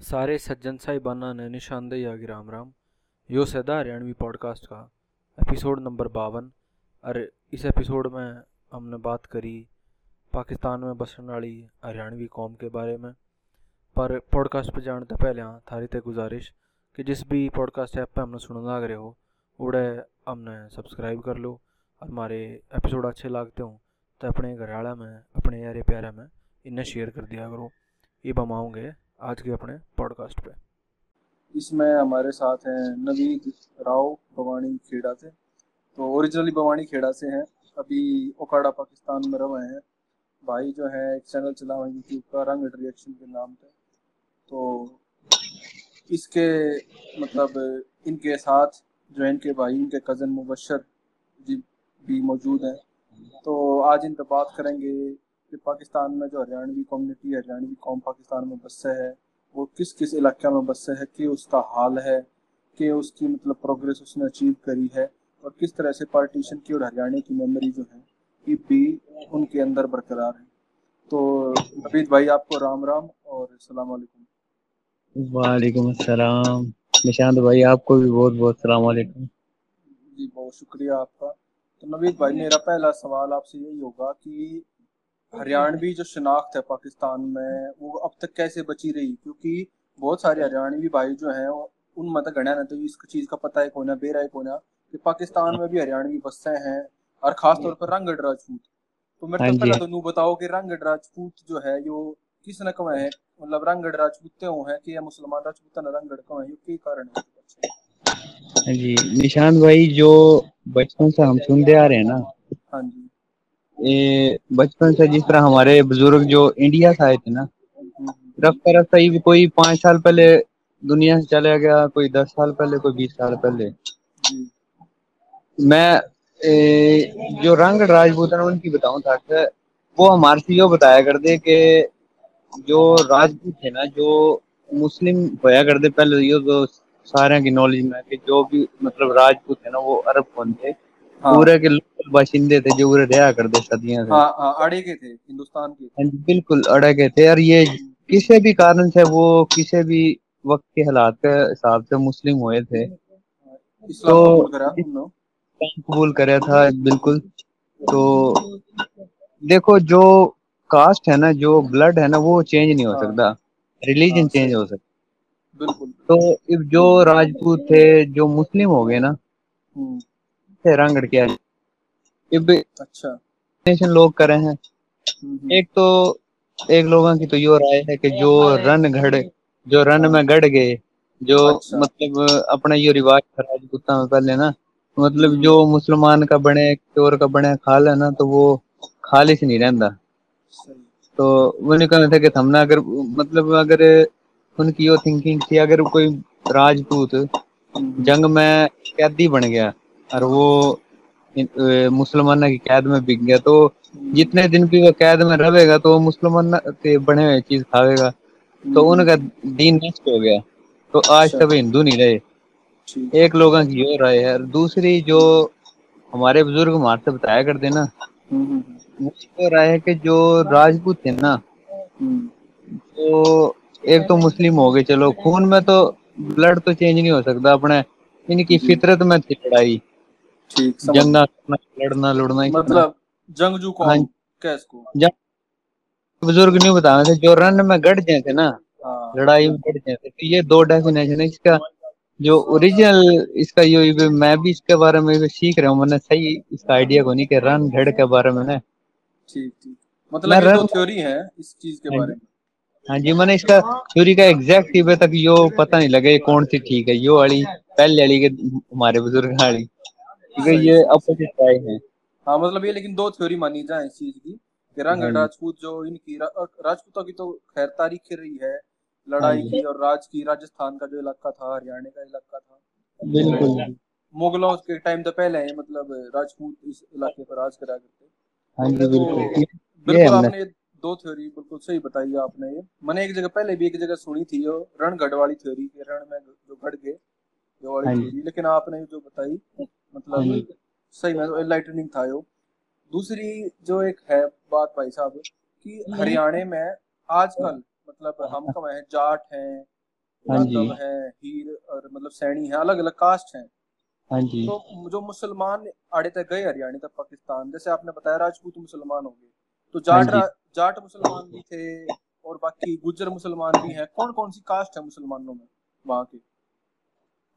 सारे सज्जन साहिबाना ने निशानदेही आगे राम राम। यो सदा हरियाणवी पॉडकास्ट का एपिसोड नंबर बावन। और इस एपिसोड में हमने बात करी पाकिस्तान में बसने वाली हरियाणवी कौम के बारे में। पर पॉडकास्ट पर जाने से पहले हाँ थारी ते गुजारिश कि जिस भी पॉडकास्ट ऐप पे हमने सुनने लग रहे हो, उड़े हमने सब्सक्राइब कर लो। और हमारे एपिसोड अच्छे लगते हो तो अपने घरवाला में, अपने यारे प्यारे में इन्हें शेयर कर दिया करो। ये आऊँगे। आज के अपने पॉडकास्ट पे। इसमें हमारे साथ हैं नवीद राव बवानी खेड़ा से। तो ओरिजिनली बवानी खेड़ा से हैं। अभी ओकाड़ा, पाकिस्तान में रह रहे हैं। भाई जो है, एक चैनल चला हुआ यूट्यूब का रंग रिएक्शन के नाम पे। तो इसके मतलब इनके साथ जो है, इनके भाई, इनके कज़न मुबशर जी भी मौजूद हैं। तो आज इन पर बात करेंगे कि पाकिस्तान में जो हरियाणवी कम्युनिटी हरियाणवी कौम पाकिस्तान में बसे है वो किस किस इलाके में बसे है कि उसका हाल है कि उसकी मतलब प्रोग्रेस उसने अचीव करी है और किस तरह से पार्टीशन की और हरियाणा की मेमोरी जो है ये भी उनके अंदर बरकरार है। तो नबीद भाई आपको राम राम और सलाम वालेकुम वालेकुम अस्सलाम निशांत भाई आपको भी बहुत बहुत सलाम वालेकुम जी बहुत शुक्रिया आपका। तो नवीद भाई मेरा पहला सवाल आपसे यही होगा कि हरियाणवी जो शनाख्त है पाकिस्तान में वो अब तक कैसे बची रही? क्योंकि बहुत सारे हरियाणवी भाई जो हैं उन मत गणा ना तो इस चीज़ का पता है कोना बेरा है कोना कि पाकिस्तान में भी हरियाणवी बस्से हैं और खास तौर पर रंगड राजपूत। तो मेरे तो पहले तो नू बताओ कि रंगड राजपूत जो है यो किस न कम है? मतलब रंगड राजपूत है कि या मुसलमान राजपूत न रंगड कम है? यो के कारण है? जी निशांत भाई जो बचपन से हम सुनते आ रहे हैं ना हाँ जी। बचपन से जिस तरह हमारे बुज़ुर्ग जो इंडिया से आए थे ना रफ्ता रफ्ता ये कोई पाँच साल पहले दुनिया से चला गया कोई दस साल पहले कोई बीस साल पहले मैं ए, जो रंग राजपूत है उनकी बताऊँ था वो हमारे से यो बताया करते कि जो राजपूत थे ना जो मुस्लिम होया करते पहले यो तो सारे की नॉलेज में कि जो भी मतलब राजपूत है ना वो अरब कौन थे हाँ। पूरे के लोकल बाशिंदे थे जो पूरे रहा करते सदियों से। हाँ, हाँ, अड़े के थे हिंदुस्तान के। हाँ बिल्कुल अड़े के थे। और ये किसी भी कारण से वो किसी भी वक्त के हालात के हिसाब से मुस्लिम हुए थे। तो कबूल कराया था बिल्कुल। तो देखो जो कास्ट है ना जो ब्लड है ना वो चेंज नहीं हो हाँ। सकता। रिलीजन हाँ, चेंज हो सकता बिल्कुल। तो जो राजपूत थे जो मुस्लिम हो गए ना हम्म। रंग किया अच्छा लोग करे हैं हम्म। एक तो एक लोगों की तो यो राय है कि जो रन घड़ जो रन में गड़ गए जो अच्छा। मतलब अपना ये रिवाज था राजपूता में पहले ना मतलब हम्म। जो मुसलमान का बने चोर का बने खाल है ना तो वो खालिश नहीं रहता तो उन्हें कहना था कि हमने अगर मतलब अगर उनकी यो थिंकिंग थी अगर कोई राजपूत हम्म। जंग में कैदी बन गया और वो मुसलमान की कैद में बिक गया। तो जितने दिन भी वो कैद में रहेगा तो मुसलमान के बने हुए चीज़ खावेगा। तो हम्म। उनका दीन नष्ट हो गया। तो आज तक हिंदू नहीं रहे। एक लोगों की और राय है। दूसरी जो हमारे बुज़ुर्ग हमारे से बताया करते ना। वो राय है कि जो राजपूत थे ना हम्म। तो एक तो मुस्लिम हो गए। चलो खून में तो ब्लड तो चेंज नहीं हो सकता। अपने इनकी फितरत में थी लड़ाई। ठीक जंग लड़ना लड़ना मतलब जंगजू कौन हाँ, जंग बुज़ुर्ग नहीं बता थे जो रन में गढ़ जाए थे ना हाँ। लड़ाई में गढ़ जाए थे तो ये दो डेफिनेशन है इसका जो ओरिजिनल इसका ये मैं भी इसके बारे में सीख रहा हूँ मैंने सही इसका आइडिया को नहीं कि रन गढ़ के बारे में ना। ठीक ठीक। मतलब ये दो थ्योरी है इस चीज़ के हाँ बारे में। हाँ जी मैंने इसका थ्योरी का एग्जैक्ट तक यो पता नहीं लगा कौन सी ठीक है यो वाली पहले वाली के हमारे बुज़ुर्ग वाली। क्योंकि ये अपोजिट राय है? हाँ मतलब ये लेकिन दो थ्योरी मानी जाए इस चीज़ की। रंग हाँ राजपूत जो इनकी राजपूतों की तो खैर तारीख रही है लड़ाई हाँ की और राज की राजस्थान का जो इलाका था हरियाणा का इलाका था। बिल्कुल। मुगलों के टाइम तो पहले है मतलब राजपूत इस इलाके पर राज करा करते। हाँ जी बिल्कुल। बिल्कुल आपने दो थ्योरी बिल्कुल सही बताई आपने ये। मैंने एक जगह पहले भी एक जगह सुनी थी रणगढ़ वाली थ्योरी के रण में जो गढ़ गए। जो वाली थ्योरी लेकिन आपने जो बताई मतलब हाँ सही में एनलाइटनिंग था यो। दूसरी जो एक है बात भाई साहब कि हरियाणा में आजकल मतलब हम कम है जाट हैं हाँ यादव है हीर और मतलब सैनी है अलग अलग कास्ट हैं हाँ तो जो मुसलमान आड़े तक गए हरियाणा तक पाकिस्तान जैसे आपने बताया राजपूत मुसलमान हो गए तो जाट हाँ जाट मुसलमान भी थे और बाकी गुजर मुसलमान भी हैं। कौन कौन सी कास्ट है मुसलमानों में वहाँ की?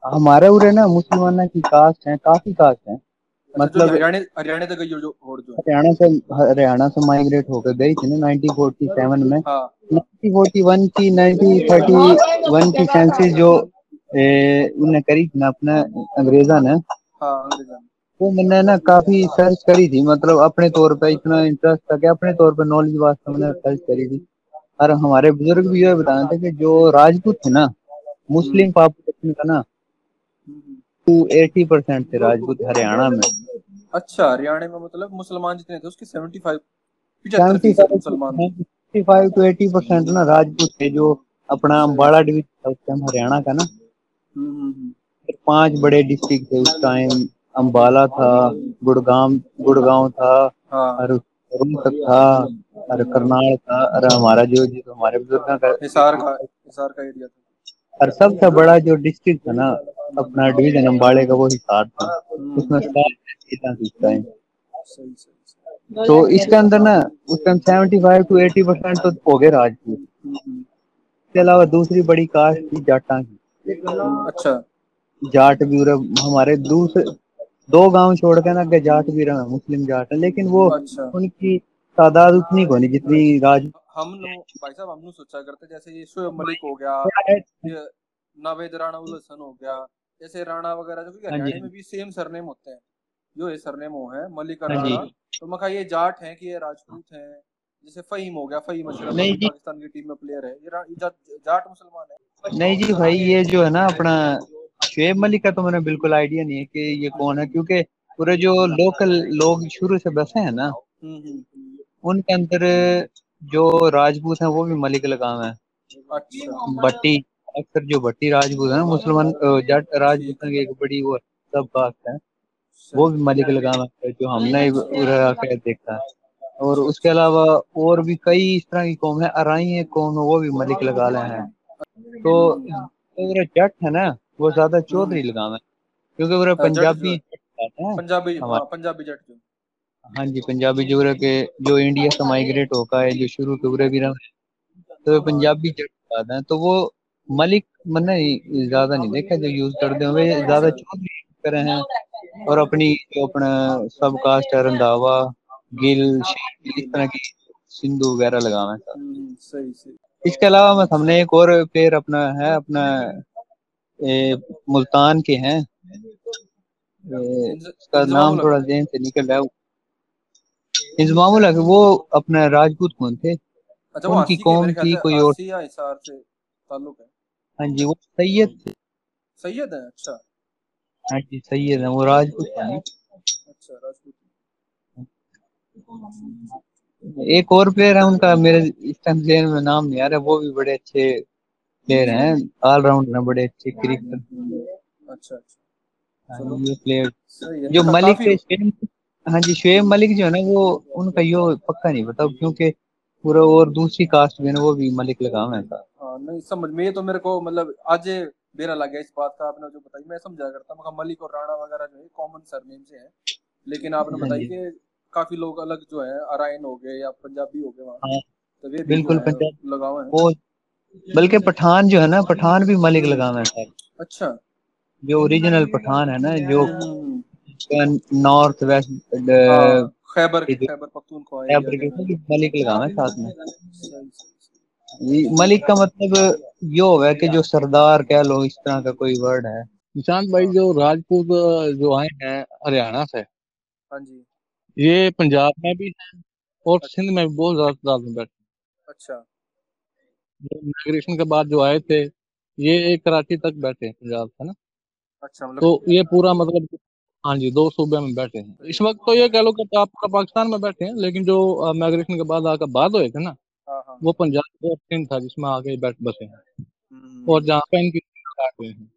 हमारे उरे ना मुसलमाना की कास्ट है काफ़ी कास्ट है। अच्छा, मतलब हरियाणा तक गई जो और जो? हरियाणा से हरियाणा से माइग्रेट होकर गई थी ना 1947 में। हाँ। 1941 की 1931 की सेंसिस जो उन्हें करी थी ना अपने अंग्रेजा ने हाँ वो मैंने ना काफ़ी सर्च करी थी मतलब अपने तौर पे इतना इंटरेस्ट था कि अपने तौर पे नॉलेज वास्ते मैंने सर्च करी थी। और हमारे बुज़ुर्ग भी ये बताए थे कि जो राजपूत थे ना मुस्लिम पॉपुलेशन का ना हम्म। टू एटी परसेंट थे राजपूत हरियाणा में। अच्छा हरियाणा में मतलब मुसलमान जितने थे उसके सेवेंटी फाइव पिछहत्तर फ़ीसद मुसलमान टू एटी परसेंट ना राजपूत थे जो अपना अम्बाड़ा डिवीज़न था उस टाइम हरियाणा का ना। हम्म, हम्म, हम्म। फिर पाँच बड़े डिस्ट्रिक्ट थे उस टाइम अम्बाला था गुड़गांव गुड़गांव था हाँ। और रोहतक था और करनाल था और हमारा जो जो हमारे बुज़ुर्गों का हिसार का हिसार का एरिया था। और सबसे बड़ा जो डिस्ट्रिक्ट था ना अपना डिवीज़न अम्बाड़े का वो हिसार था। उसमें सही तो इसके अंदर ना उस time seventy five to eighty percent तो हो गए राजपूत हम्म, हम्म। इसके अलावा दूसरी बड़ी कास्ट थी जाटा की। अच्छा। जाट भी हमारे दूसरे दो गाँव छोड़ के ना के जाट भी रहे मुस्लिम जाट है। लेकिन वो अच्छा। उनकी तादाद उतनी को नहीं जितनी राज हम लोग भाई साहब हम लोग सोचा करते जैसे ये शोएब मलिक हो गया नावेद राणा उल हसन हो गया जैसे राणा वगैरह जो हाँ हरियाणा में भी सेम सरनेम होते हैं जो ये सरनेम वो है मलिक हाँ। राणा तो मैं कहा ये जाट हैं कि ये राजपूत हैं जैसे फहीम हो गया फहीम अशरफ नहीं जी। पाकिस्तान की टीम में प्लेयर है ये जा, जाट मुसलमान है नहीं जी भाई ये जो है ना अपना शुएब मलिक का तो मैंने बिल्कुल आइडिया नहीं है कि ये कौन है क्योंकि पूरे जो लोकल लोग शुरू से बसे हैं ना हम्म, हम्म। उनके अंदर जो राजपूत हैं वो भी मलिक लगाम है। अच्छा। भट्टी अक्सर जो भट्टी राजपूत है मुसलमान जाट राजपूत की एक बड़ी वो सब कास्ट है वो भी मलिक लगाम है जो हमने देखा है। और उसके अलावा और भी कई इस तरह की कौम है अराई एक कौम है वो भी मलिक लगा रहे हैं। तो जो जट है ना वो ज़्यादा चौधरी लगाम है क्योंकि हाँ, पंजाबी हैं। पंजाबी हाँ पंजाबी जट हाँ जी पंजाबी जो रहे के जो इंडिया से माइग्रेट होकर है जो शुरू के उरे भी रहे तो वो पंजाबी जट कहते हैं तो वो मलिक मैंने ज़्यादा नहीं देखा जो यूज़ करते हैं वे ज़्यादा चौधरी करे हैं और अपनी जो अपना सब कास्ट है रंधावा गिल इस तरह की सिंधु वगैरह लगावे हैं। हम्म, सही सही। इसके अलावा मैं हमने एक और प्लेयर अपना है अपना ए, मुल्तान के हैं। उसका नाम थोड़ा जेन से निकल रहा है इंजमामुल हक वो अपना राजपूत कौन थे? अच्छा उनकी कौम थी कोई और? ताल्लुक है। हाँ जी वो सैयद थे। सैयद है अच्छा। हाँ जी सैयद है वो राजपूत थे। अच्छा राजपूत एक और प्लेयर है उनका मेरे इस टाइम जेन में नाम नहीं आ रहा वो भी बड़े अच्छे प्लेयर हैं ऑलराउंडर हैं बड़े अच्छे क्रिकेटर अच्छा अच्छा। हाँ ये प्लेयर है। जो मलिक काफ़ी थे हाँ जी शुएब मलिक जो है ना वो उनका यो पक्का नहीं पता क्योंकि पूरा और दूसरी कास्ट में ना वो भी मलिक लगाम है। था हाँ नहीं समझ में तो मेरे को मतलब आज बेरा लग गया इस बात का आपने जो बताई मैं समझा करता मैं मलिक और राणा वगैरह जो है कॉमन सरनेम से है। लेकिन आपने हाँ बताई कि काफ़ी लोग अलग जो है अरायन हो गए या पंजाबी हो गए वहाँ हाँ तो वे बिल्कुल है पंजाब। लगावा है। बल्कि पठान जो है ना पठान भी मलिक लगाम है। अच्छा। जो ओरिजिनल पठान है ना जो हम्म, नॉर्थ वेस्ट खैबर जो- खैबर पख्तूनख्वा खैबर के है। मलिक लगाम है साथ में। मलिक का मतलब यो है कि जो सरदार कह लो इस तरह का कोई वर्ड है। निशांत भाई जो राजपूत जो आए हैं हरियाणा से हाँ जी। ये पंजाब में भी हैं और सिंध में भी बहुत ज़्यादा तादाद में बैठे अच्छा। माइग्रेशन के बाद जो आए थे ये कराची तक बैठे हैं पंजाब से ना? अच्छा मतलब तो ये पूरा मतलब हाँ जी दो सूबे में बैठे हैं। इस वक्त तो ये कह लो कि आप पूरा पाकिस्तान में बैठे हैं लेकिन जो माइग्रेशन के बाद आकर बाद हुए थे ना हाँ हाँ। वो पंजाब और सिंध था जिसमें आके बैठ बसे हैं। हम्म, और जहाँ पे इनकी हुए हैं।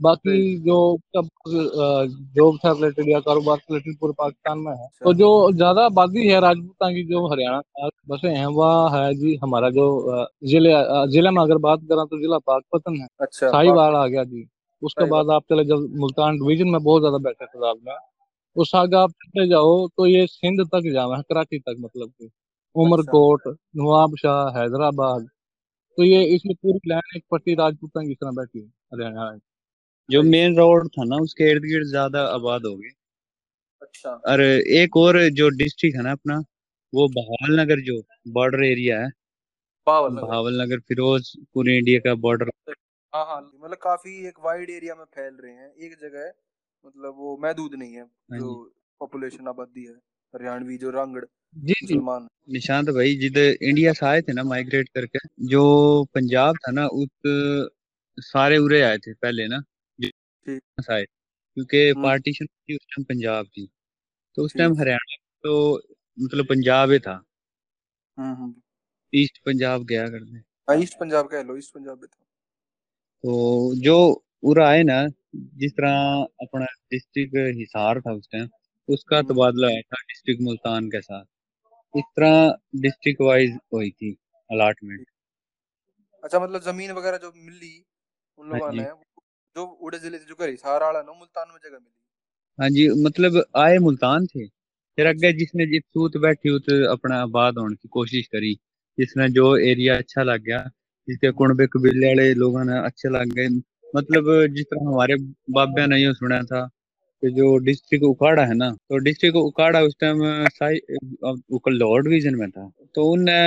बाकी। जो जॉब से रिलेटेड या कारोबार से रिलेटेड पूरे पाकिस्तान में है। तो जो ज़्यादा आबादी है राजपूतान की जो हरियाणा बसे हैं वह है जी हमारा जो ज़िले ज़िले में अगर बात करें तो जिला पाकपतन है। अच्छा साहिवाल आ गया जी। उसके बाद आप चले जब मुल्तान डिवीज़न में बहुत ज़्यादा बैठे पंजाब में। उस आगे आप चले जाओ तो ये सिंध तक जाओ है कराची तक मतलब कि। उमरकोट नवाबशाह हैदराबाद। तो ये इसमें पूरी लाइन एक पट्टी राजपूतान की तरह बैठी है हरियाणा जो मेन रोड था ना उसके इर्द गिर्द ज़्यादा आबाद हो गए अच्छा। और एक और जो डिस्ट्रिक्ट है ना अपना वो बहावल नगर जो बॉर्डर एरिया है। बहावल नगर फिरोजपुर इंडिया का बॉर्डर हाँ हाँ। मतलब काफ़ी एक वाइड एरिया में फैल रहे हैं। एक जगह मतलब वो महदूद नहीं है हाँ जो पॉपुलेशन आबादी है हरियाणवी जो रांगड़ जी जी। मुसलमान। निशांत भाई जिद इंडिया से आए थे ना माइग्रेट करके जो पंजाब था ना उस सारे उरे आए थे पहले ना आए। क्योंकि हम्म। पार्टीशन थी उस टाइम पंजाब की। तो उस टाइम हरियाणा तो मतलब पंजाब ही था। हम्म हम्म। ईस्ट पंजाब गया करते। हाँ ईस्ट पंजाब कह लो ईस्ट पंजाब था। तो जो उरा है ना जिस तरह अपना डिस्ट्रिक्ट हिसार था उस टाइम उसका हम्म। तबादला आया था डिस्ट्रिक्ट मुल्तान के साथ। इस तरह डिस्ट्रिक्ट वाइज हुई थी अलाटमेंट अच्छा मतलब ज़मीन वगैरह जो मिली उन हाँ लोगों ने जो उड़े ज़िले से जो करी सारा वाला ना मुल्तान में जगह मिली। हाँ जी मतलब आए मुल्तान थे। फिर अच्छा। अगे जिसने जिस सूत बैठी उत अपना आबाद होने की कोशिश करी जिसने जो एरिया अच्छा लग गया जिसके कुणबे कबीले वाले लोगों ने अच्छे लग गए। मतलब जिस तरह हमारे बाबा ने यो सुना था कि जो डिस्ट्रिक्ट उकाड़ा है ना तो डिस्ट्रिक्ट उकाड़ा उस टाइम लाहौर डिवीज़न में था। तो उनने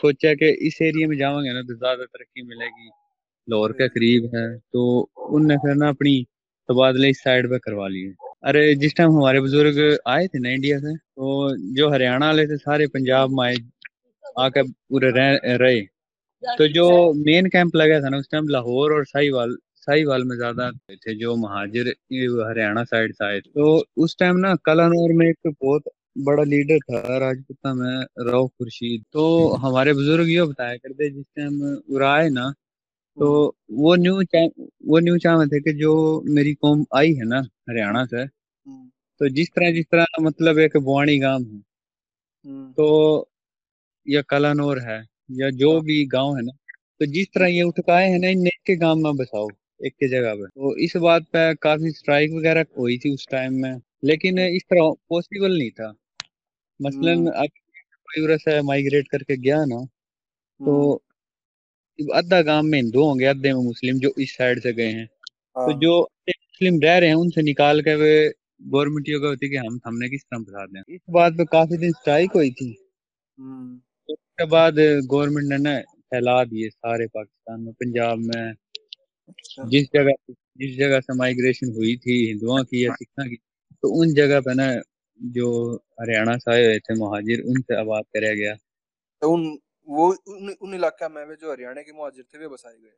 सोचा कि इस एरिया में जावांगे ना तो ज़्यादा तरक्की मिलेगी। लाहौर के करीब है तो उनने फिर ना अपनी तबादले इस साइड पे करवा लिए। अरे जिस टाइम हमारे बुज़ुर्ग आए थे ना इंडिया से तो जो हरियाणा वाले थे, सारे पंजाब में आए, आके पूरे रहे। तो जो मेन कैंप लगा था ना उस टाइम लाहौर और साहिवाल साहिवाल में ज़्यादा थे जो महाजिर हरियाणा साइड से आए तो उस टाइम ना कलानौर में एक बहुत बड़ा लीडर था राजपूता में राव खुर्शीद। तो हमारे बुज़ुर्ग ये बताया करते जिस टाइम उराए ना तो वो न्यू चा वो न्यू चाह थे कि जो मेरी कौम आई है ना हरियाणा से हम्म, तो जिस तरह जिस तरह मतलब एक बुआणी गाँव है। हम्म, तो या कलानौर है। या जो हाँ। भी गाँव है ना तो जिस तरह ये उठकाए है ना इन एक के गाँव में बसाओ एक के जगह पे। तो इस बात पे काफ़ी स्ट्राइक वगैरह हुई थी उस टाइम में लेकिन इस तरह पॉसिबल नहीं था। मसलन हम्म, अब से माइग्रेट करके गया ना तो हम्म, अद्धा गाँव में हिंदू होंगे अद्धे में मुस्लिम जो इस साइड से गए हैं। तो हाँ, जो मुस्लिम रह रहे हैं उनसे निकाल के वे गवर्नमेंट ये होती कि हम हमने किस तरह बता दें। इस बात पे काफ़ी दिन स्ट्राइक हुई थी। उसके बाद गवर्नमेंट ने ना फैला दिए सारे पाकिस्तान में। पंजाब में अच्छा, जिस जगह जिस जगह से माइग्रेशन हुई थी हिंदुओं की या सिखों की तो उन जगह पे ना जो हरियाणा से आए हुए थे महाजिर उनसे आबाद कराया गया। तो उन वो उन उन इलाका में जो हरियाणा के मुहाजिर थे वे बसाए गए?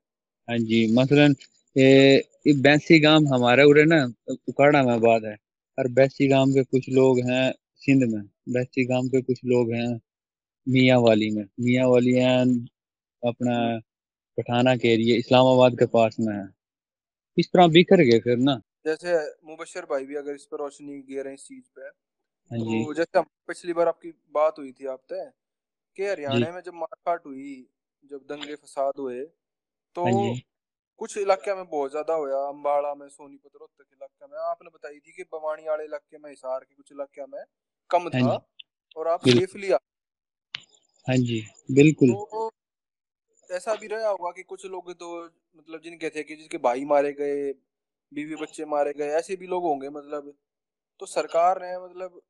हाँ जी मसलन ये ये बैसी गाँव हमारे उड़े ना उकाड़ा में आबाद है। और बैसी गाँव के कुछ लोग हैं सिंध में। बैसी गाँव के कुछ लोग हैं मियाँ वाली में। मियाँ वाली हैं अपना पठाना के एरिए इस्लामाबाद के पास में है। इस तरह बिखर गए फिर ना। जैसे मुबशर भाई भी अगर इस पर रोशनी गे रहे हैं इस चीज़ पे हाँ तो जैसे पिछली बार आपकी बात हुई थी आपसे कि हरियाणा में जब मारकाट हुई जब दंगे फसाद हुए तो हाँ कुछ इलाके में बहुत ज़्यादा होया अम्बाड़ा में सोनीपत रोहतक इलाके में। आपने बताई थी कि बवानी वाले इलाके में हिसार के कुछ इलाके में कम हाँ था और आप सेफली आ हाँ जी बिल्कुल। तो ऐसा भी रहा होगा कि कुछ लोग तो मतलब जिनके थे कि जिसके भाई मारे गए बीवी बच्चे मारे गए ऐसे भी लोग होंगे मतलब। तो सरकार ने मतलब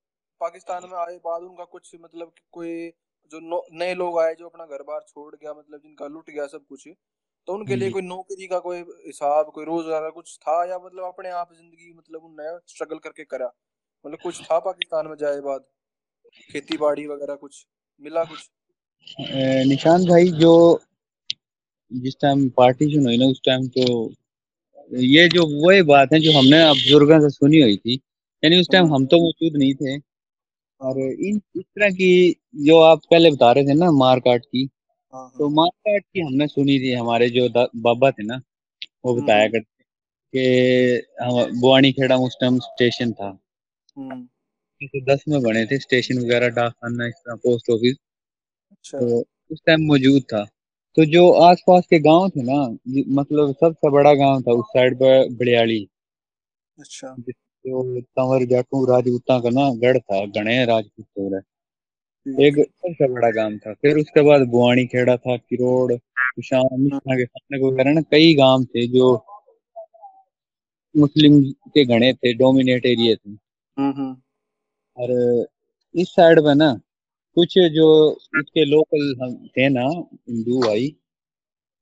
पाकिस्तान में आए बाद उनका कुछ मतलब कोई जो नए लोग आए जो अपना घर बार छोड़ गया मतलब जिनका लुट गया सब कुछ तो उनके हाँ लिए कोई नौकरी का कोई हिसाब कोई रोज़गार का कुछ था या मतलब अपने आप ज़िंदगी मतलब उनने स्ट्रगल करके करा? मतलब कुछ था पाकिस्तान में जाए बाद? खेती बाड़ी वगैरह कुछ मिला कुछ? निशान भाई जो जिस टाइम पार्टीशन हुई ना उस टाइम तो ये जो वही बात है जो हमने बुज़ुर्गों से सुनी हुई थी यानी उस टाइम हम तो मौजूद नहीं थे। हाँ और इन इस तरह की जो आप पहले बता रहे थे ना मारकाट की हाँ तो हाँ मारकाट की हमने सुनी थी हमारे जो बाबा थे ना वो हम्म, बताया हम्म, करते कि हम बुआनी खेड़ा उस टाइम स्टेशन था। हम्म। तो दस में बने थे स्टेशन वगैरह डाकखाना इस तरह पोस्ट ऑफ़िस तो उस टाइम मौजूद था। तो जो आसपास के गाँव थे ना मतलब सबसे बड़ा गाँव था उस साइड पर बड़ियाली। अच्छा। जो तंवर जाटू राजपूतां का ना गढ़ था गणे राजपूत हो। एक सबसे बड़ा गाँव था। फिर उसके बाद बुआनी खेड़ा था किरोड़ कुशान के खाने वगैरह ना कई गाँव थे जो मुस्लिम के गणे थे डोमिनेट एरिया थे। हम्म हम्म। और इस साइड पे ना कुछ जो उसके लोकल हम थे ना हिंदू भाई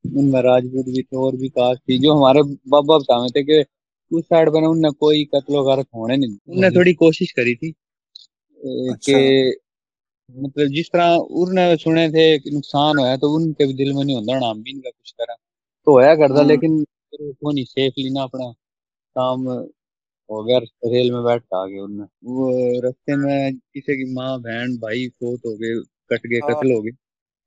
उनमें राजपूत भी थे और भी कास्ट थी जो हमारे बाबा बतावे थे कि उस साइड पे ना उनने कोई कत्लो वगैरह होने नहीं उनने थोड़ी कोशिश करी थी अच्छा। कि मतलब जिस तरह उन्होंने सुने थे कि नुकसान होया तो उनके भी दिल में नहीं होता हम भी इनका कुछ करा तो होया करता हम्म। लेकिन वो नहीं सेफली ना अपना काम हो गया रेल में बैठ के आ गए उनने वो रास्ते में किसी की माँ बहन भाई फोत हो गए कट गए हाँ। कत्ल हो गए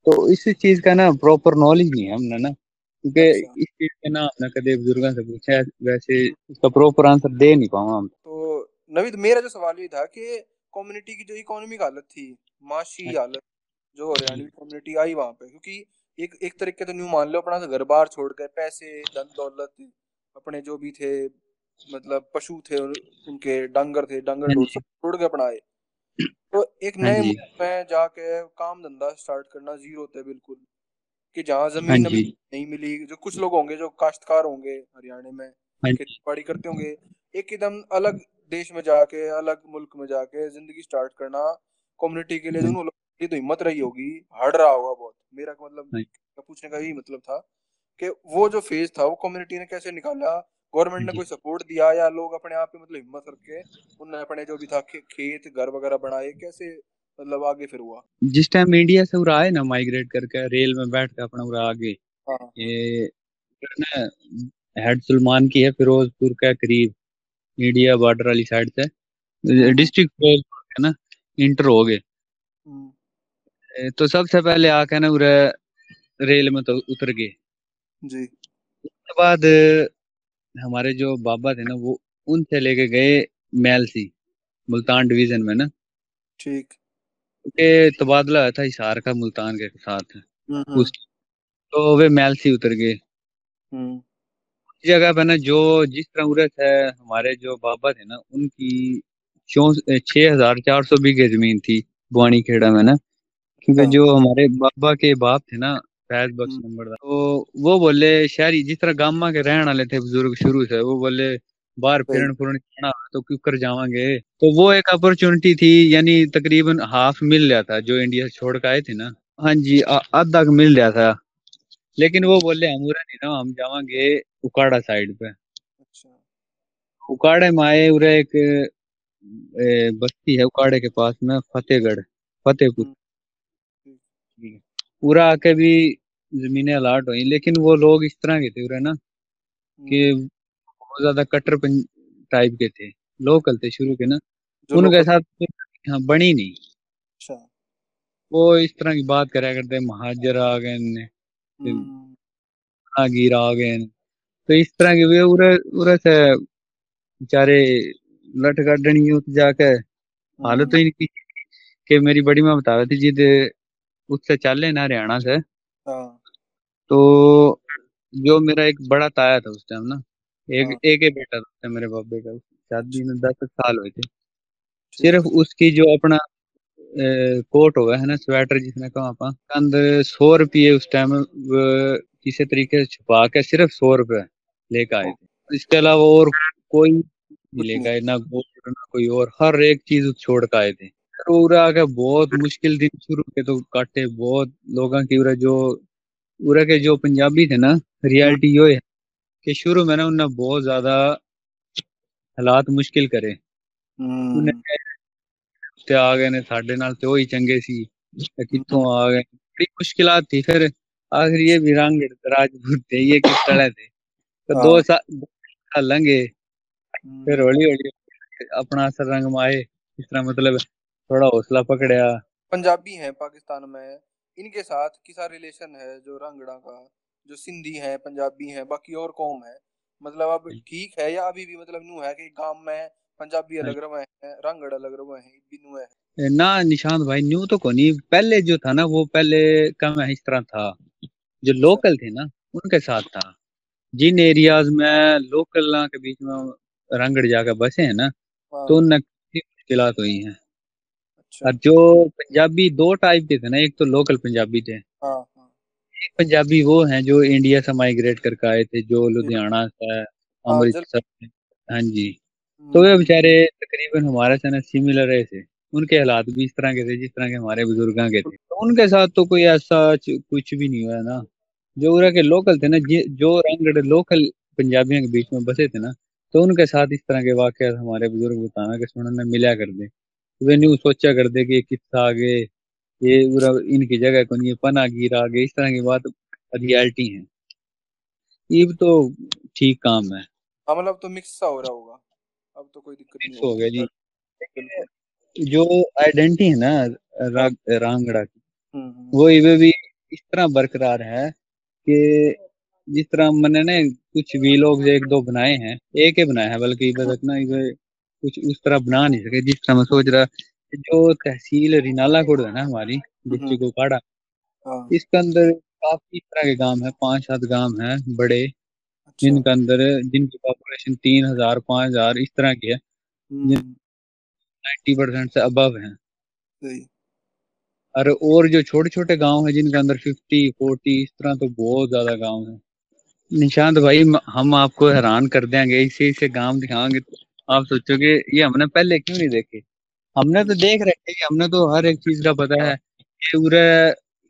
तो इस चीज़ का ना प्रॉपर नॉलेज नहीं है हमने ना क्योंकि अच्छा। इस चीज़ का ना हमने कदे बुज़ुर्गों से पूछा वैसे इसका प्रॉपर आंसर दे नहीं पाऊँगा हम तो नवीद मेरा जो सवाल ये था कि कम्युनिटी की जो इकोनॉमिक हालत थी माशी अच्छा। हालत जो हरियाणवी कम्युनिटी आई वहाँ पे क्योंकि एक एक तरीके तो न्यू मान लो अपना घर बार छोड़ कर पैसे धन दौलत अपने जो भी थे मतलब पशु थे उन- उनके डांगर थे डांगर छोड़ के अपना आए। तो एक हाँ नए में जाके काम धंधा स्टार्ट करना ज़ीरो थे बिल्कुल। कि जहाँ हाँ ज़मीन नहीं मिली जो कुछ लोग होंगे जो काश्तकार होंगे हरियाणा में हाँ खेती बाड़ी करते होंगे एक एकदम अलग देश में जाके अलग मुल्क में जाके ज़िंदगी स्टार्ट करना कम्युनिटी के लिए। जो। लोगों की तो हिम्मत रही होगी हार्ड रहा होगा बहुत। मेरा मतलब। पूछने का यही मतलब था कि वो जो फ़ेज़ था वो कम्युनिटी ने कैसे निकाला गवर्नमेंट ने कोई सपोर्ट दिया या लोग अपने आप पे मतलब हिम्मत करके उन्होंने अपने जो भी था खेत घर वगैरह बनाए कैसे मतलब आगे फिर हुआ? जिस टाइम इंडिया से उरा आए ना माइग्रेट करके रेल में बैठ के अपना उरा आगे हाँ। ये हेड सुलमान की है फिरोजपुर के करीब इंडिया बॉर्डर वाली साइड से। डिस्ट्रिक्ट फिरोजपुर है ना इंटर हो गए। हम्म, तो सबसे पहले आके ना उरे रेल में तो उतर गए। जी। उसके बाद हमारे जो बाबा थे ना वो उनसे लेके गए मैलसी मुल्तान डिवीज़न में ना। ठीक। के तबादला हुआ था हिसार का मुल्तान के साथ। हम्म, हम्म, उस तो वे मैलसी उतर गए। हम्म, जगह पे ना जो जिस तरह उरत है हमारे जो बाबा थे ना उनकी छह हज़ार चार सौ बीघे ज़मीन थी बुआनी खेड़ा में ना। क्योंकि हाँ। जो हमारे बाबा के बाप थे ना फैज बख्श हम्म। नंबरदार तो वो बोले शहरी जिस तरह गामा के रहने वाले थे बुज़ुर्ग शुरू से वो बोले बाहर। फिरन फुरन जाना तो क्यों कर जावांगे? तो वो एक अपॉर्चुनिटी थी यानी तकरीबन हाफ़ मिल रहा था जो इंडिया छोड़ के आए थे ना। हाँ जी आधा मिल रहा था। लेकिन वो बोले हम उरे नहीं ना हम जावांगे उकाड़ा साइड पे। अच्छा। उकाड़े में आए उरे एक बस्ती है उकाड़े के पास में फतेहगढ़ फतेहपुर। हम्म। पूरा आके भी जमीनें अलाट हुई लेकिन वो लोग इस तरह के थे उरे ना कि हम्म, बहुत ज़्यादा कट्टर टाइप के थे लोकल थे शुरू के ना उनके साथ हाँ बनी नहीं। अच्छा। वो इस तरह की बात करा करते महाजर आ गए ने हम्म, गिर आ गए तो इस तरह के वे उरे उरे से बेचारे लट गाडनी उठ जाके हालत तो इनकी कि मेरी बड़ी माँ बता रही थी जिद उससे चले ना हरियाणा से। हाँ। तो जो मेरा एक बड़ा ताया था उस टाइम ना एक हाँ। एक ही बेटा था मेरे बाबे का शादी में दस साल हुए थे। सिर्फ़ उसकी जो अपना कोट होगा है ना स्वेटर जिसने कहा आप अंदर सौ रुपये उस टाइम किसी तरीके से छुपा के सिर्फ़ सौ रुपए लेकर आए थे। इसके अलावा और कोई नहीं लेकर आए ना गोल्ड ना कोई और हर एक चीज़ छोड़ के आए थे। फिर उरा आके बहुत मुश्किल दिन शुरू के तो काटे बहुत लोगों की उरा जो उरा के जो पंजाबी थे ना रियलिटी यो है कि शुरू में ना उन्हें बहुत ज्यादा हालात मुश्किल करे हम्म, उन्हें ਤੇ ਆ ਗਏ ਨੇ ਸਾਡੇ ਨਾਲ ਤੇ ਉਹ ਹੀ ਚੰਗੇ ਸੀ ਤੇ ਕਿੱਥੋਂ ਆ ਗਏ बड़ी मुश्किलात थी फिर आखिर ये भी रंग राजपूत थे ये किस तरह थे तो दो हाँ। साल दो साल लंघे फिर हम्म। हौली हौली अपना असर रंग में आए इस तरह मतलब थोड़ा हौसला पकड़या। पंजाबी हैं पाकिस्तान में। इनके साथ किसा रिलेशन है जो रंगड़ा का जो सिंधी है पंजाबी है बाकी और कौम है। मतलब अब ठीक है या अभी भी मतलब न्यू है कि गाँव में पंजाबी अलग रवे हैं रंगड़ अलग रवे हैं भी न्यू है। ना निशांत भाई न्यू तो कोनी। पहले जो था ना वो पहले कम इस तरह था। जो लोकल अच्छा। थे ना उनके साथ था। जिन एरियाज़ में लोकल के बीच में रंगड़ जाकर बसे हैं ना तो हाँ। उनने मुश्किल हुई हैं। अच्छा। और जो पंजाबी दो टाइप के थे ना एक तो लोकल पंजाबी थे। हाँ, हाँ। एक पंजाबी वो हैं जो इंडिया से माइग्रेट करके आए थे जो लुधियाना से हाँ, अमृतसर हाँ जी। तो वे हम्म। बेचारे तकरीबन हमारे से ना सिमिलर रहे थे। उनके हालात भी इस तरह के थे जिस तरह के हमारे बुज़ुर्ग के थे। तो उनके साथ तो कोई ऐसा कुछ भी नहीं हुआ ना। जो उरा के लोकल थे ना जो रंगड़ लोकल पंजाबियों के बीच में बसे थे ना तो उनके साथ इस तरह के वाक्य हमारे बुज़ुर्ग बताना के सुनने मिला कर दे। वे न्यू सोचा कर दे कि किस्सा आगे ये पूरा इनकी जगह को नहीं पना गिर आगे इस तरह की बात रियलिटी है। ये तो ठीक काम है। हाँ मतलब तो मिक्स सा हो रहा होगा। अब तो कोई दिक्कत नहीं हो गया जी। जो आइडेंटिटी है ना राग रांगड़ा की हम्म, हम्म। वो इवे भी इस तरह बरकरार है कि जिस तरह मैंने ना कुछ वीलॉग एक दो बनाए हैं एक ही बनाया है बल्कि तक ना कुछ उस तरह बना नहीं सके जिस तरह मैं सोच रहा जो तहसील रिनाला कोड है ना हमारी डिस्ट्रिक्ट हम्म। उकाड़ा हाँ। इसके अंदर काफ़ी तरह के गाँव है पाँच सात गाँव है बड़े अच्छा। जिनके अंदर जिनकी पॉपुलेशन तीन हज़ार पाँच हज़ार इस तरह की है नाइन्टी हम्म। परसेंट से अबव है और और जो छोटे छोटे गाँव है जिनके अंदर फिफ्टी फोर्टी इस तरह तो बहुत ज़्यादा गाँव है निशांत भाई हम आपको हैरान कर देंगे इसे इसे गाँव दिखाएँगे आप सोचोगे ये हमने पहले क्यों नहीं देखे? हमने तो देख रखे कि हमने तो हर एक चीज़ का पता है कि पूरे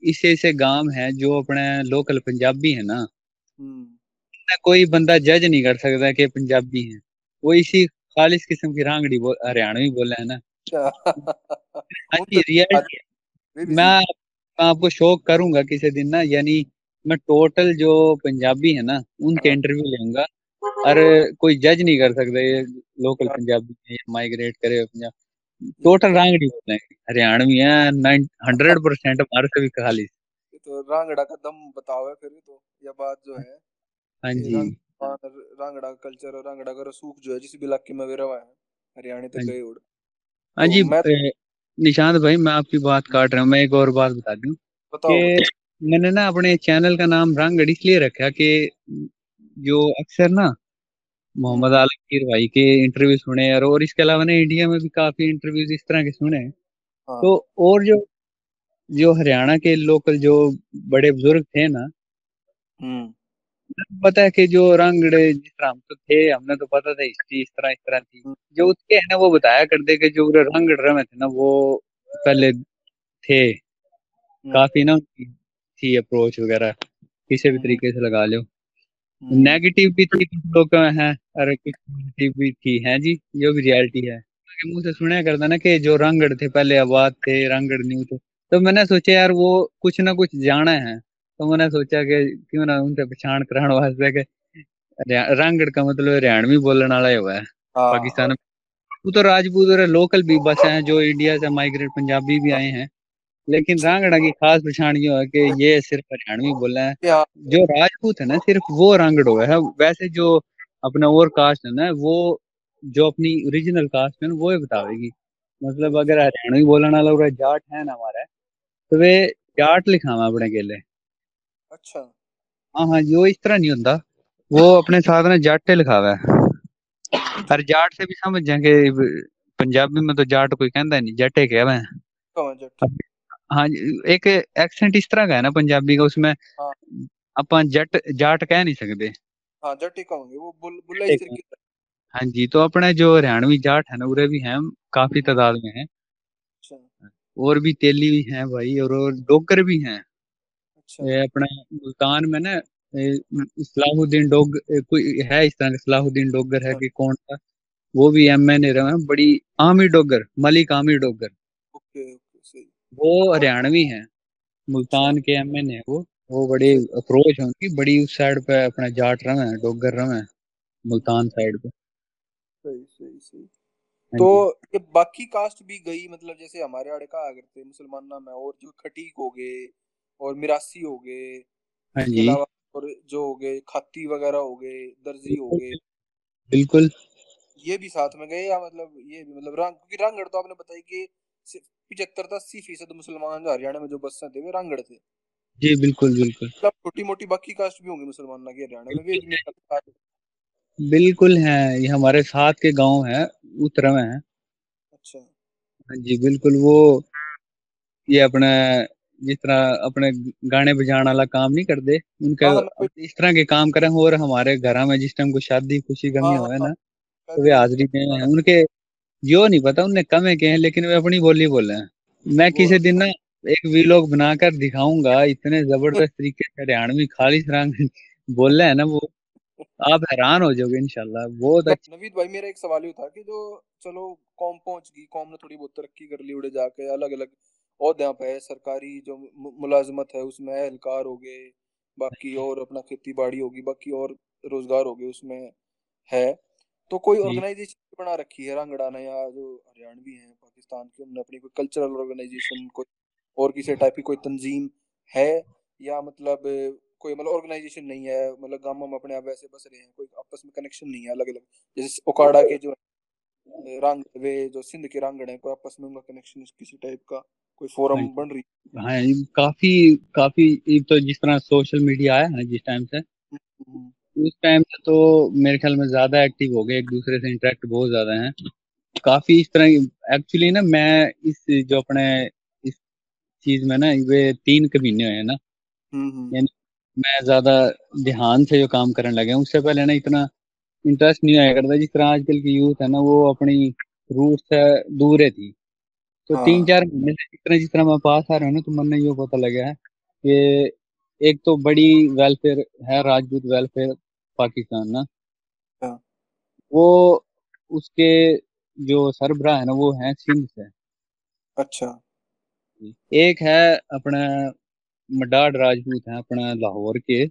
इसे इसे गाँव है जो अपने लोकल पंजाबी है ना। हम्म। कोई बंदा जज नहीं कर सकता कि पंजाबी है। वो इसी खालिश किस्म की रांगड़ी बोल हरियाणवी बोला है ना। हाँ जी रियलिटी मैं मैं आपको शौक करूँगा किसी दिन ना यानी मैं टोटल जो पंजाबी है ना उनके इंटरव्यू हाँ। लूँगा। और कोई जज नहीं कर सकता ये लोकल हाँ। पंजाबी माइग्रेट करे पंजाब टोटल रांगड़ी होते हैं हरियाणवी है हंड्रेड परसेंट हमारे से भी खाली तो रांगड़ा का दम बताओ है फिर तो। यह बात जो है हाँ जी। रांगड़ा कल्चर और रांगड़ा का रसूख जो है जिस भी इलाके में वे रहा है हरियाणा तक हाँ गए उड़ हाँ जी तो निशांत भाई मैं आपकी बात काट रहा हूँ मैं एक और बात बता दूँ कि मैंने ना अपने चैनल का नाम रांगड़ इसलिए रखा कि जो अक्सर ना मोहम्मद हम्म। आलमगीर भाई के इंटरव्यू सुने और, और इसके अलावा ने इंडिया में भी काफ़ी इंटरव्यूज़ इस तरह के सुने हाँ। तो और जो जो हरियाणा के लोकल जो बड़े बुज़ुर्ग थे ना हम्म। पता है कि जो रंगड़े जिस तरह हम तो थे हमने तो पता था हिस्ट्री इस तरह इस तरह थी हम्म। जो उसके है ना वो बताया करते कि जो रंगड़ रमे थे ना वो पहले थे काफ़ी ना थी अप्रोच वगैरह किसी भी तरीके से लगा लो नेगेटिव भी थी कुछ लोग हैं अरे कुछ नेगेटिव भी थी। है जी जो भी रियलिटी है। मुँह से सुना करता ना कि जो रंगड़ थे पहले आबाद थे रंगड़ न्यू थे। तो मैंने सोचा यार वो कुछ ना कुछ जाना है। तो मैंने सोचा कि क्यों ना उनसे पहचान कराने वास्ते के रंगड़ का मतलब हरियाणवी बोलने वाला ही हुआ है। हाँ। पाकिस्तान में। वो तो राजपूत और लोकल भी बस हैं जो इंडिया से माइग्रेट पंजाबी भी आए हैं। लेकिन रांगड़ा की खास पहचान ये है कि ये सिर्फ़ हरियाणवी बोला है। जो राजपूत है ना सिर्फ़ वो रांगड़ है। वैसे जो अपना और कास्ट है ना वो जो अपनी ओरिजिनल कास्ट है ना वो ही बतावेगी मतलब अगर हरियाणवी बोलने वाला पूरा जाट है ना हमारा तो वे जाट लिखा हुआ अपने केले अच्छा। हाँ हाँ जो इस तरह नहीं होता। वो अपने साथ ना जाटे लिखा हुआ है हर जाट से भी समझ जाएँगे पंजाबी में तो जाट कोई कहता नहीं जटे कह रहे हैं। हाँ एक एक्सेंट इस तरह का है ना पंजाबी का उसमें हाँ। अपन जट जाट कह नहीं सकते। हाँ जट ही कहूँगे वो बुल, बुल्ला इस तरीके हाँ। जी तो अपने जो हरियाणवी जाट है ना उरे भी हैं काफ़ी हाँ। तादाद में है। अच्छा। और भी तेली भी हैं भाई और, और डोगर भी हैं। अच्छा। ये अपना मुल्तान में ना सलाहुद्दीन डोग कोई है इस तरह का सलाहुद्दीन डोगर है हाँ। कि कौन था? वो भी एम एन रहे हैं बड़ी आमिर डोगर मलिक आमी डोगर। ओके। वो हरियाणवी है मुल्तान के एम एन है वो। वो बड़ी अप्रोच है उनकी बड़ी उस साइड पे अपना जाट रहे हैं डोगर रहे हैं मुल्तान साइड पे। सही सही सही। हाँ तो ये बाकी कास्ट भी गई मतलब जैसे हमारे आड़े का अगर थे मुसलमान में और जो खटीक हो गए और मिरासी हो गए हाँ जी। और जो हो गए खाती वगैरह हो गए दर्जी हो गए। बिल्कुल। ये भी साथ में गए या मतलब ये भी मतलब रंग क्योंकि रामगढ़ तो आपने बताई कि पिछहत्तर से अस्सी फ़ीसद मुसलमान जो हरियाणा में जो बसे थे वे रामगढ़ थे। जी बिल्कुल बिल्कुल। मतलब छोटी मोटी बाकी कास्ट भी होंगे मुसलमान ना के हरियाणा में वे भी बिल्कुल है ये हमारे साथ के गाँव है उत्तर में है। अच्छा। हाँ जी बिल्कुल वो ये अपने जिस तरह अपने गाने बजाने वाला काम नहीं करते उनके हाँ, इस तरह के काम करें और हमारे घर में जिस टाइम को शादी खुशी गमी हाँ, हो है। हाँ, ना तो वे हाजरी में हैं। उनके जो नहीं पता उनने कम के हैं लेकिन वे अपनी बोली बोले हैं। मैं किसी दिन ना एक वीलॉग बनाकर दिखाऊँगा इतने ज़बरदस्त तरीके से हरियाणवी खाली रंग बोल रहे हैं ना वो। आप हैरान हो जाओगे इनशाला बहुत अच्छा नवीद भाई मेरा एक सवाल ये था कि जो चलो कौम पहुँच गई कौम ने थोड़ी बहुत तरक्की कर ली उड़े जाके अलग अलग औहदे पे सरकारी जो मुलाजमत है उसमें एहलकार हो गए बाकी और अपना खेती बाड़ी होगी बाकी और रोज़गार हो गए उसमें है। तो कोई ऑर्गेनाइजेशन बना रखी है रंगड़ाना या जो हरियाणवी है पाकिस्तान की उन्होंने अपनी कोई कल्चरल ऑर्गेनाइजेशन कोई और किसी टाइप की कोई तंजीम है? या मतलब कोई मतलब ऑर्गेनाइजेशन नहीं है मतलब गाँव में अपने आप वैसे बस रहे हैं कोई आपस में कनेक्शन नहीं है अलग अलग जैसे ओकाड़ा के जो रंग वे जो सिंध के रंगड़ हैं कोई आपस में उनका कनेक्शन किसी टाइप का कोई फोरम हाँ बन रही हाँ? काफ़ी काफ़ी तो जिस तरह सोशल मीडिया आया है जिस टाइम से उस टाइम से तो मेरे ख्याल में ज़्यादा एक्टिव हो गए एक दूसरे से इंटरेक्ट बहुत ज़्यादा है। काफ़ी इस तरह एक्चुअली ना मैं इस जो अपने इस चीज़ में ना वे तीन के महीने हुए ना। यानी मैं ज़्यादा ध्यान से जो काम करने लगे उससे पहले ना इतना इंटरेस्ट नहीं आया करता जिस तरह आजकल की यूथ है ना वो अपनी रूट से दूर है थी। तो हाँ। तीन चार महीने से जिस तरह जिस तरह मैं पास आ रहा हूँ ना तो मन में ये पता लगा है कि एक तो बड़ी वेलफेयर है राजपूत वेलफेयर पाकिस्तान ना। हाँ। वो उसके जो सरबराह है ना वो है सिंध से। अच्छा। एक है अपना मडाड राजपूत है अपना लाहौर के।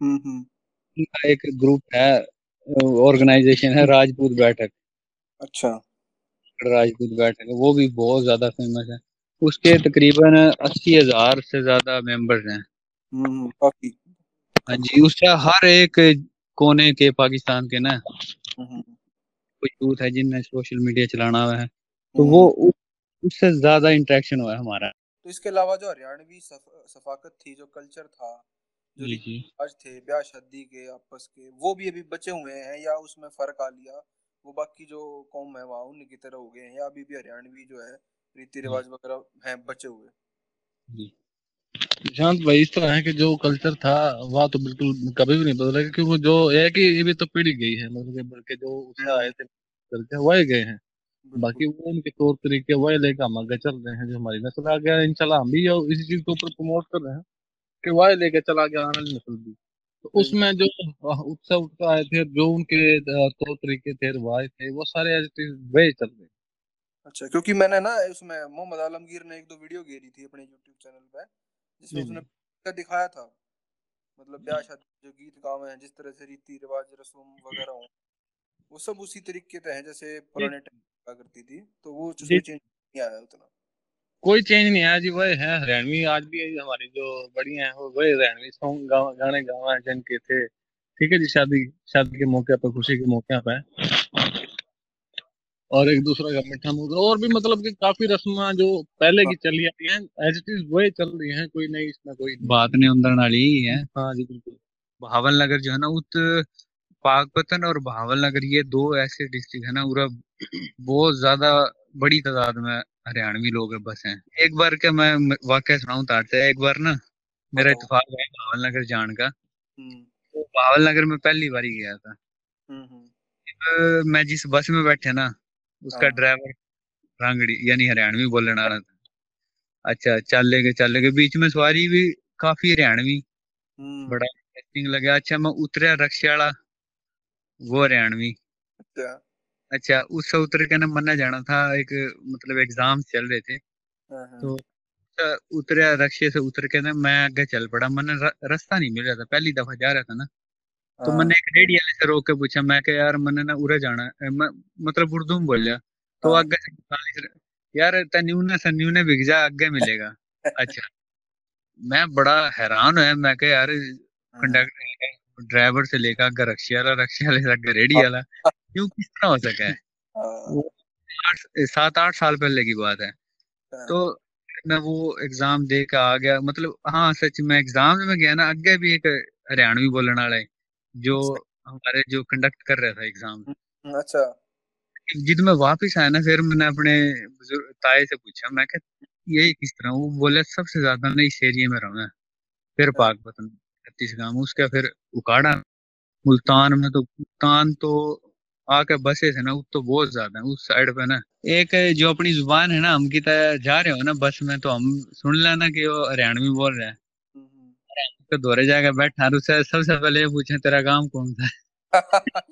उनका एक ग्रुप है ऑर्गेनाइजेशन है राजपूत बैठक। अच्छा। राजपूत बैठक वो भी बहुत ज़्यादा फ़ेमस है। उसके तकरीबन अस्सी हज़ार से ज़्यादा मेंबर्स हैं। काफ़ी हाँ जी उसका हर एक कोने के पाकिस्तान के ना कोई यूथ है जिनने सोशल मीडिया चलाना हुआ है तो वो उससे ज़्यादा इंटरेक्शन हुआ है हमारा। तो इसके अलावा जो हरियाणवी सफ, सफाकत थी जो कल्चर था जो रिवाज थे ब्याह शादी के आपस के वो भी अभी बचे हुए हैं या उसमें फ़र्क आ लिया? वो बाकी जो कौम है वहाँ उनकी तरह हो गए हैं या अभी भी हरियाणवी जो है रीति रिवाज वगैरह हैं बचे हुए? शांत भाई इस तरह है कि जो कल्चर था वह तो बिल्कुल कभी भी नहीं बदला क्योंकि जो है कि ये भी तो पीढ़ी गई है मतलब के जो उससे आए थे करके वही गए हैं। बाकी वो उनके तौर तरीके वही लेकर हम आगे चल रहे हैं जो हमारी नस्ल आ गया इंशाल्लाह हम भी इसी चीज़ के ऊपर प्रमोट कर रहे हैं कि वही लेकर चला गया आने वाली नस्ल भी। तो उसमें जो उत्सव आए थे जो उनके तौर तरीके थे रिवाज थे वो सारे वही चल रहे अच्छा क्योंकि मैंने ना उसमें मोहम्मद आलमगीर ने एक दो वीडियो घेरी थी अपने यूट्यूब चैनल पे। जिसमें उसने दिखाया था। मतलब ब्याह शादी जो गीत गाँव हैं जिस तरह से रीति रिवाज रस्म वगैरह हो वो सब उसी तरीके से हैं जैसे पुराने टाइम का करती थी तो वो उसमें चेंज नहीं आया उतना। कोई चेंज नहीं आया जी वही है हरियाणवी आज भी हमारी जो बड़ी हैं वो वही हरियाणवी सॉन्ग गाने गावा हैं जिनके थे। ठीक है जी शादी शादी के मौके पर खुशी के मौके पर। और एक दूसरा का मीठा मुँह और भी मतलब कि काफ़ी रस्म जो पहले की चली आती हैं एज इट इज़ वही चल रही हैं कोई नहीं इसमें कोई बात नहीं अंदर वाली ही है। हाँ जी बिल्कुल। बहावल नगर जो है ना उत पाकपतन और बहावल नगर ये दो ऐसे डिस्ट्रिक्ट है ना पूरा बहुत ज़्यादा बड़ी तादाद में हरियाणवी लोग बस हैं। एक बार के मैं वाक्य सुनाऊं तारते एक बार ना मेरा इतफाक है बहावल नगर जान का। तो बहावल नगर में पहली बार ही गया था। मैं जिस बस में बैठे ना उसका ड्राइवर रांगड़ी यानी हरियाणवी बोलने वाला था। अच्छा चल गए चल गए बीच में सवारी भी काफ़ी हरियाणवी बड़ा इंटरेस्टिंग लगा। अच्छा मैं उतरा रक्षा वाला वो हरियाणवी। अच्छा। अच्छा उससे उतर के ना मन्ना जाना था एक मतलब एग्ज़ाम चल रहे थे। तो उतरे रक्षे से उतर के ना मैं आगे चल पड़ा। मैंने रास्ता नहीं मिल रहा था पहली दफ़ा जा रहा था ना। तो मैंने एक रेडी वाले से रोक के पूछा मैं क्या यार मैंने ना उरे जाना है। मतलब उर्दू में बोलिया तो आगे से यार तन्यूने सन्यूने बिक जा आगे मिलेगा। अच्छा। मैं बड़ा हैरान हुआ मैं क्या यार कंडक्टर ड्राइवर से लेकर अगर रक्शे वाला रक्शे वाले से अगर रेडी वाला क्यों किस तरह हो सका है? हाँ, सात आठ साल पहले की बात है। हाँ, तो मैं वो एग्ज़ाम दे के आ गया मतलब हाँ सच में एग्ज़ाम में गया ना अगे भी एक हरियाणवी बोलने वाला है। जो हमारे जो कंडक्ट कर रहा था एग्ज़ाम अच्छा। जिद में वापस आया ना फिर मैंने अपने ताए से पूछा मैं क्या ये किस तरह वो बोले सबसे ज़्यादा ना इस एरिया में रहूँ फिर पाकपतन छत्तीस गाँव उसका फिर उकाड़ा। मुल्तान में तो मुल्तान तो आके बसे है ना वो तो बहुत ज़्यादा है उस साइड पे ना। एक जो अपनी ज़ुबान है ना हम की तरह जा रहे हो ना बस में तो हम सुन लेना कि वो हरियाणवी बोल रहे है। हम्म, हम्म। तो दौरे जाकर बैठा उससे सबसे पहले पूछे तेरा गाँव कौन सा है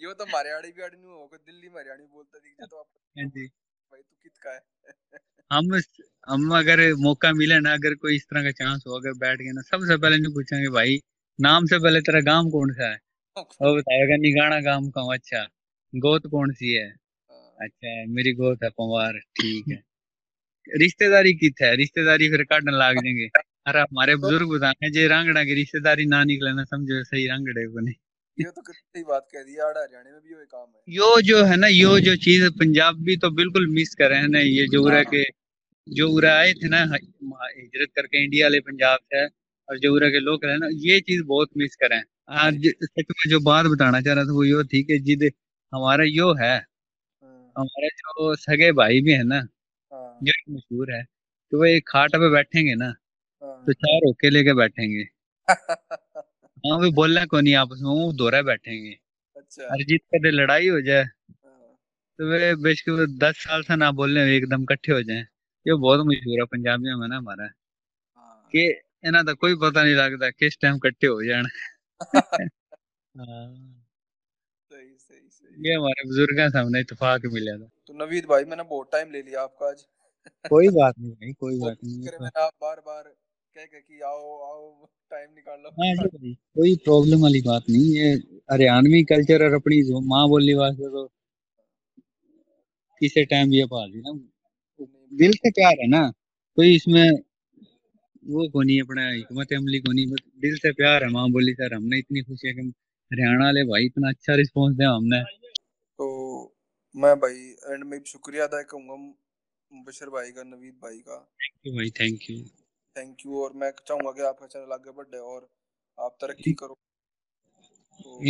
यो तो हरियाणी भी अड़नी होगा दिल्ली में हरियाणी बोलता दिख जाए तो आप हाँ जी। भाई तू कित का है? हम हम अगर मौका मिले ना अगर कोई इस तरह का चांस हो अगर बैठ गए ना सबसे पहले नहीं पूछेंगे भाई नाम से पहले तेरा गाँव कौन सा है? वो बताएगा निगाना गाँव का अच्छा गोत कौन सी है? हाँ, अच्छा मेरी गोत है पंवार ठीक है। रिश्तेदारी की है? रिश्तेदारी फिर काटने लाग जाएँगे। अरे हमारे बुज़ुर्ग बताने जे रांगड़ा की रिश्तेदारी ना निकले ना समझो सही रांगड़े को नहीं ये तो कितनी बात कह दी आड़ा हरियाणा में भी वही काम है। यो जो है ना यो जो चीज़ पंजाबी तो बिल्कुल मिस कर रहे हैं ना ये जो उरा के जो उरा आए थे ना हिजरत करके इंडिया वाले पंजाब से और जो उरा के लोग रहे ना ये चीज़ बहुत मिस कर रहे हैं। आज सच में जो बात बताना चाह रहा था वो यो थी कि जिद हमारा यो है हाँ, हमारे जो सगे भाई भी है ना हाँ, जो मशहूर है तो वो एक खाट पे बैठेंगे ना। तो चार होके लेके बैठेंगे। हाँ वो बोलना को नहीं आपस में वो दोहरा बैठेंगे। अच्छा। और जीत कदे लड़ाई हो जाए। हाँ, तो वे बेशक वो दस साल से ना बोलने एकदम इकट्ठे हो जाए। ये बहुत मशहूर है पंजाबियों में ना हमारा। हाँ। कि इन्हें तो कोई पता नहीं लगता किस टाइम इकट्ठे हो जाए। हाँ, सही सही सही। ये हमारे बुज़ुर्ग से हमने इतफाक मिला था। तो नवीद भाई मैंने बहुत टाइम ले लिया आपका आज। कोई बात नहीं भाई कोई बात नहीं मैंने आप बार बार कह कह कि आओ आओ टाइम निकाल लो। हाँ जी कोई प्रॉब्लम वाली बात नहीं ये हरियाणवी कल्चर और अपनी जो माँ बोली वास्ते तो किसी टाइम ये बात है ना? दिल से प्यार है ना? कोई इसमें वो को नहीं अपना हिकमत अमली को नहीं बस दिल से प्यार है माँ बोली सर हमने इतनी खुशी है कि हरियाणा वाले भाई इतना अच्छा रिस्पॉन्स दिया हमने। तो मैं भाई एंड में शुक्रिया अदा करूँगा मुबशर भाई का नवीद भाई का। थैंक यू भाई थैंक यू थैंक यू और मैं चाहूँगा कि आपका चैनल आगे बढ़े और आप तरक्की करो। तो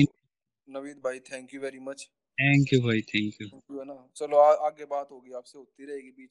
नवीद भाई thank you very much thank you भाई थैंक यू थैंक यू है ना? चलो आ, आगे बात होगी आपसे होती रहेगी बीच